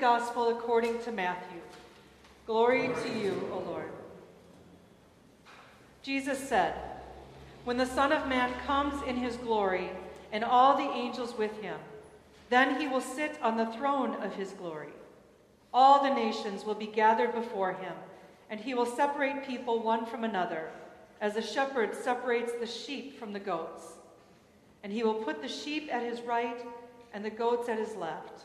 Gospel according to Matthew. Glory to you, O Lord. Jesus said, When the Son of Man comes in his glory, and all the angels with him, then he will sit on the throne of his glory. All the nations will be gathered before him, and he will separate people one from another, as a shepherd separates the sheep from the goats. And he will put the sheep at his right and the goats at his left.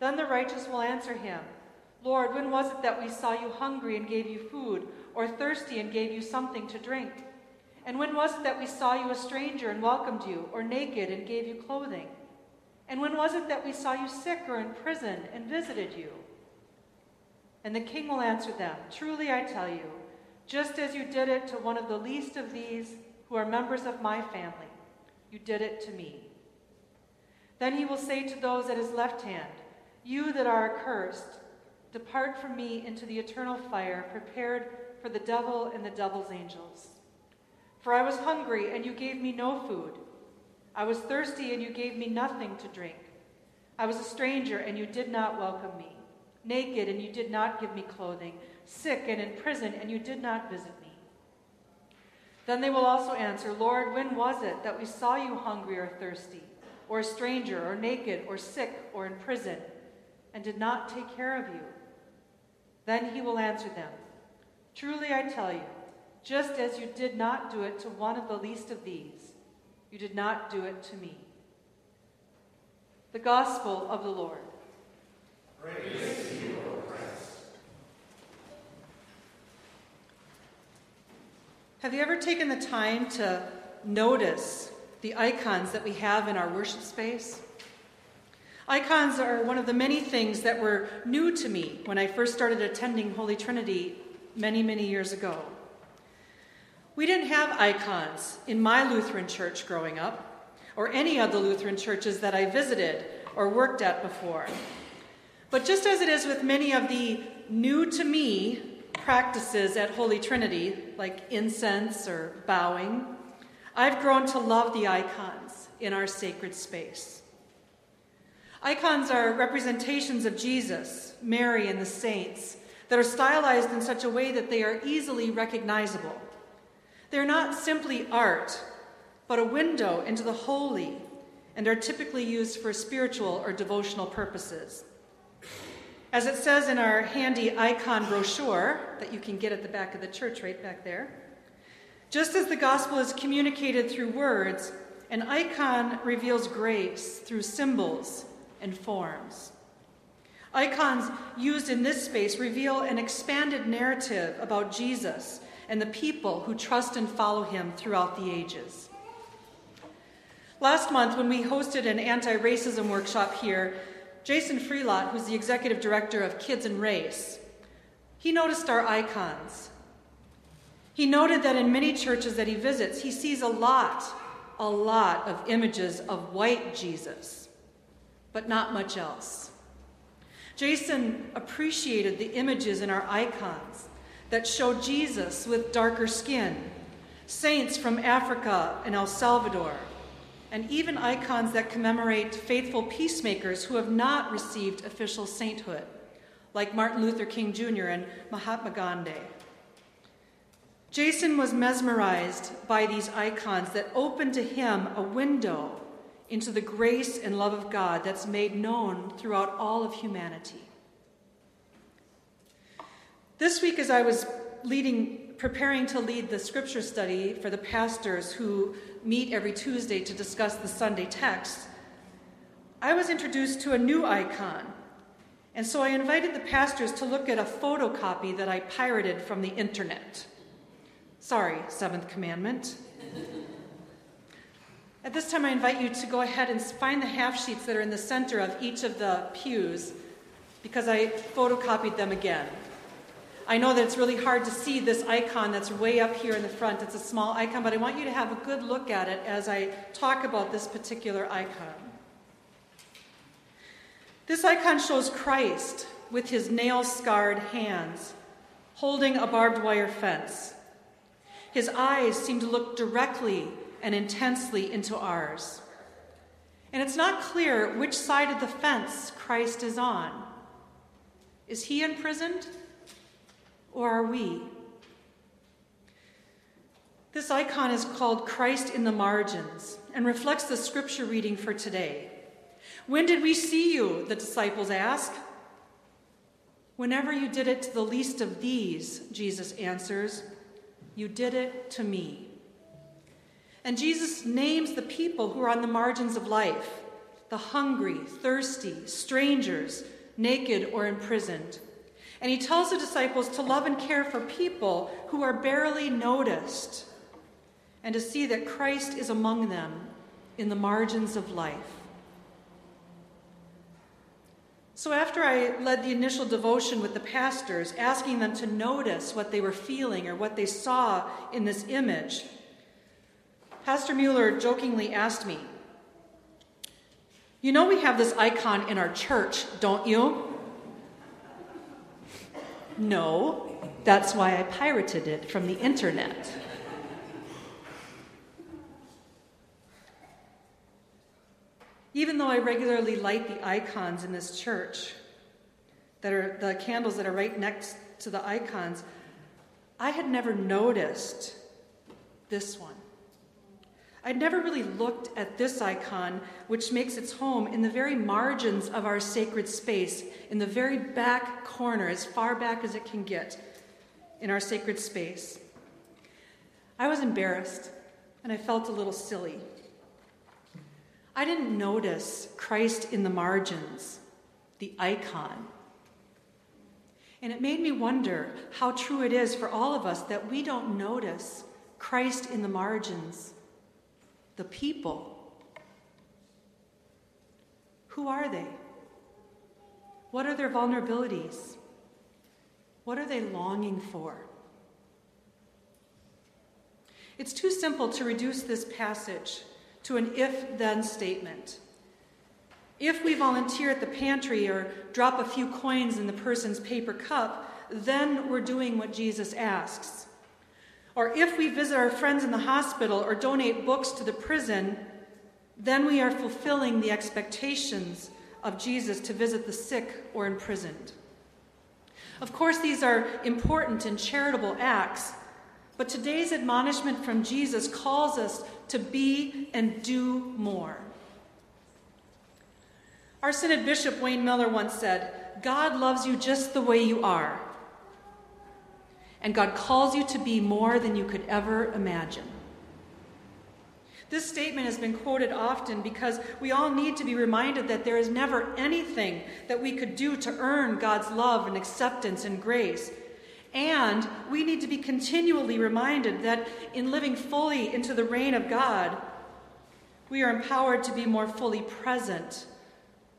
Then the righteous will answer him Lord, when was it that we saw you hungry and gave you food, or thirsty and gave you something to drink? And when was it that we saw you a stranger and welcomed you, or naked and gave you clothing? And when was it that we saw you sick or in prison and visited you? And the king will answer them Truly I tell you, just as you did it to one of the least of these who are members of my family, you did it to me. Then he will say to those at his left hand, You that are accursed, depart from me into the eternal fire prepared for the devil and the devil's angels. For I was hungry, and you gave me no food. I was thirsty, and you gave me nothing to drink. I was a stranger, and you did not welcome me. Naked, and you did not give me clothing. Sick and in prison, and you did not visit me. Then they will also answer, Lord, when was it that we saw you hungry or thirsty, or a stranger, or naked, or sick, or in prison, and did not take care of you? Then he will answer them, Truly I tell you, just as you did not do it to one of the least of these, you did not do it to me. The Gospel of the Lord. Praise to you, Christ. Have you ever taken the time to notice the icons that we have in our worship space? Icons are one of the many things that were new to me when I first started attending Holy Trinity many, many years ago. We didn't have icons in my Lutheran church growing up, or any of the Lutheran churches that I visited or worked at before. But just as it is with many of the new to me practices at Holy Trinity, like incense or bowing, I've grown to love the icons in our sacred space. Icons are representations of Jesus, Mary, and the saints that are stylized in such a way that they are easily recognizable. They're not simply art, but a window into the holy and are typically used for spiritual or devotional purposes. As it says in our handy icon brochure that you can get at the back of the church, right back there, just as the gospel is communicated through words, an icon reveals grace through symbols and forms. Icons used in this space reveal an expanded narrative about Jesus and the people who trust and follow him throughout the ages. Last month, when we hosted an anti racism workshop here, Jason Freelot, who's the executive director of Kids and Race, he noticed our icons. He noted that in many churches that he visits, he sees a lot, a lot of images of white Jesus, but not much else. Jason appreciated the images in our icons that show Jesus with darker skin, saints from Africa and El Salvador, and even icons that commemorate faithful peacemakers who have not received official sainthood, like Martin Luther King Jr. and Mahatma Gandhi. Jason was mesmerized by these icons that opened to him a window into the grace and love of God that's made known throughout all of humanity. This week, as I was leading, preparing to lead the scripture study for the pastors who meet every Tuesday to discuss the Sunday text, I was introduced to a new icon. And so I invited the pastors to look at a photocopy that I pirated from the internet. Sorry, seventh commandment. At this time, I invite you to go ahead and find the half sheets that are in the center of each of the pews because I photocopied them again. I know that it's really hard to see this icon that's way up here in the front. It's a small icon, but I want you to have a good look at it as I talk about this particular icon. This icon shows Christ with his nail scarred hands holding a barbed wire fence. His eyes seem to look directly and intensely into ours. And it's not clear which side of the fence Christ is on. Is he imprisoned or are we? This icon is called Christ in the Margins and reflects the scripture reading for today. When did we see you? The disciples ask. Whenever you did it to the least of these, Jesus answers, you did it to me. And Jesus names the people who are on the margins of life the hungry, thirsty, strangers, naked, or imprisoned. And he tells the disciples to love and care for people who are barely noticed and to see that Christ is among them in the margins of life. So, after I led the initial devotion with the pastors, asking them to notice what they were feeling or what they saw in this image, Pastor Mueller jokingly asked me, You know, we have this icon in our church, don't you? No, that's why I pirated it from the internet. Even though I regularly light the icons in this church, that are the candles that are right next to the icons, I had never noticed this one. I'd never really looked at this icon, which makes its home in the very margins of our sacred space, in the very back corner, as far back as it can get in our sacred space. I was embarrassed and I felt a little silly. I didn't notice Christ in the margins, the icon. And it made me wonder how true it is for all of us that we don't notice Christ in the margins, the people. Who are they? What are their vulnerabilities? What are they longing for? It's too simple to reduce this passage to an if then statement. If we volunteer at the pantry or drop a few coins in the person's paper cup, then we're doing what Jesus asks. Or if we visit our friends in the hospital or donate books to the prison, then we are fulfilling the expectations of Jesus to visit the sick or imprisoned. Of course, these are important and charitable acts, but today's admonishment from Jesus calls us to be and do more. Our Synod Bishop Wayne Miller once said, God loves you just the way you are. And God calls you to be more than you could ever imagine. This statement has been quoted often because we all need to be reminded that there is never anything that we could do to earn God's love and acceptance and grace. And we need to be continually reminded that in living fully into the reign of God, we are empowered to be more fully present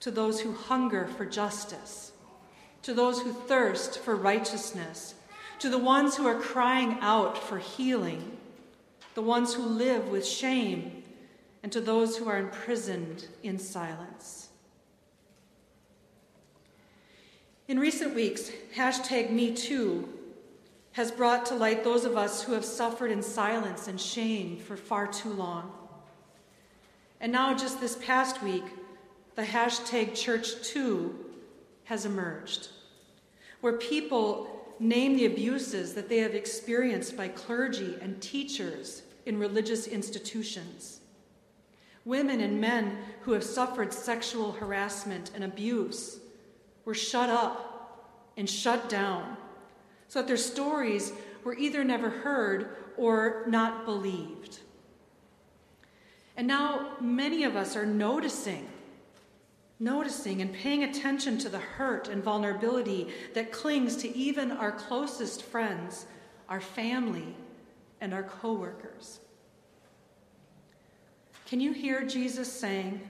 to those who hunger for justice, to those who thirst for righteousness, to the ones who are crying out for healing, the ones who live with shame, and to those who are imprisoned in silence. In recent weeks, hashtag MeToo has brought to light those of us who have suffered in silence and shame for far too long. And now, just this past week, the hashtag Church Too has emerged, where people name the abuses that they have experienced by clergy and teachers in religious institutions. Women and men who have suffered sexual harassment and abuse were shut up and shut down so that their stories were either never heard or not believed. And now many of us are noticing, noticing and paying attention to the hurt and vulnerability that clings to even our closest friends, our family, and our coworkers. Can you hear Jesus saying,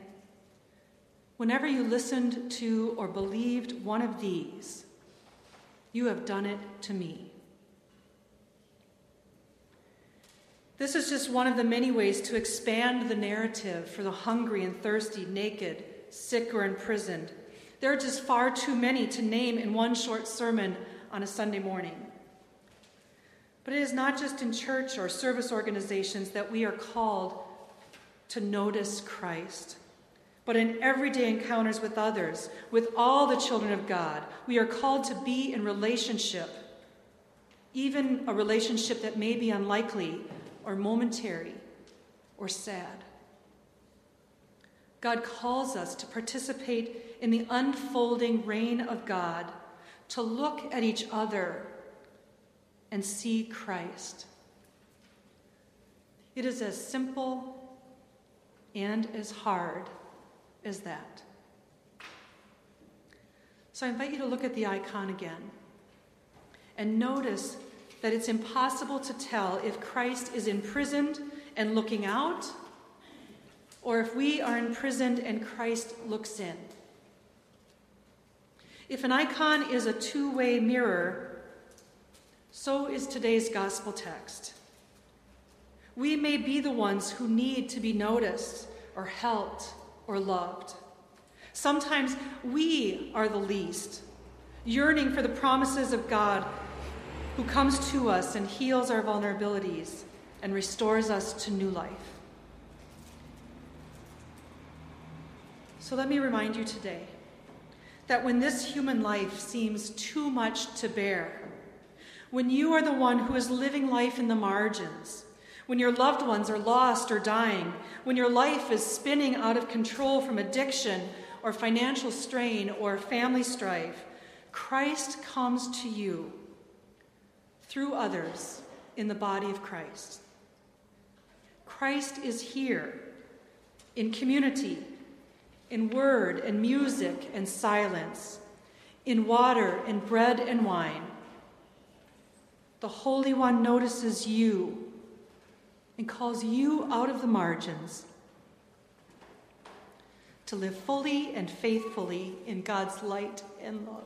Whenever you listened to or believed one of these, you have done it to me. This is just one of the many ways to expand the narrative for the hungry and thirsty, naked, sick, or imprisoned. There are just far too many to name in one short sermon on a Sunday morning. But it is not just in church or service organizations that we are called to notice Christ, but in everyday encounters with others, with all the children of God. We are called to be in relationship, even a relationship that may be unlikely or momentary or sad. God calls us to participate in the unfolding reign of God, to look at each other and see Christ. It is as simple and as hard as that. So I invite you to look at the icon again and notice that it's impossible to tell if Christ is imprisoned and looking out, or if we are imprisoned and Christ looks in. If an icon is a two way mirror, so is today's gospel text. We may be the ones who need to be noticed or helped or loved. Sometimes we are the least, yearning for the promises of God who comes to us and heals our vulnerabilities and restores us to new life. So let me remind you today that when this human life seems too much to bear, when you are the one who is living life in the margins, when your loved ones are lost or dying, when your life is spinning out of control from addiction or financial strain or family strife, Christ comes to you through others in the body of Christ. Christ is here in community, in word and music and silence, in water and bread and wine the Holy One notices you and calls you out of the margins to live fully and faithfully in God's light and love.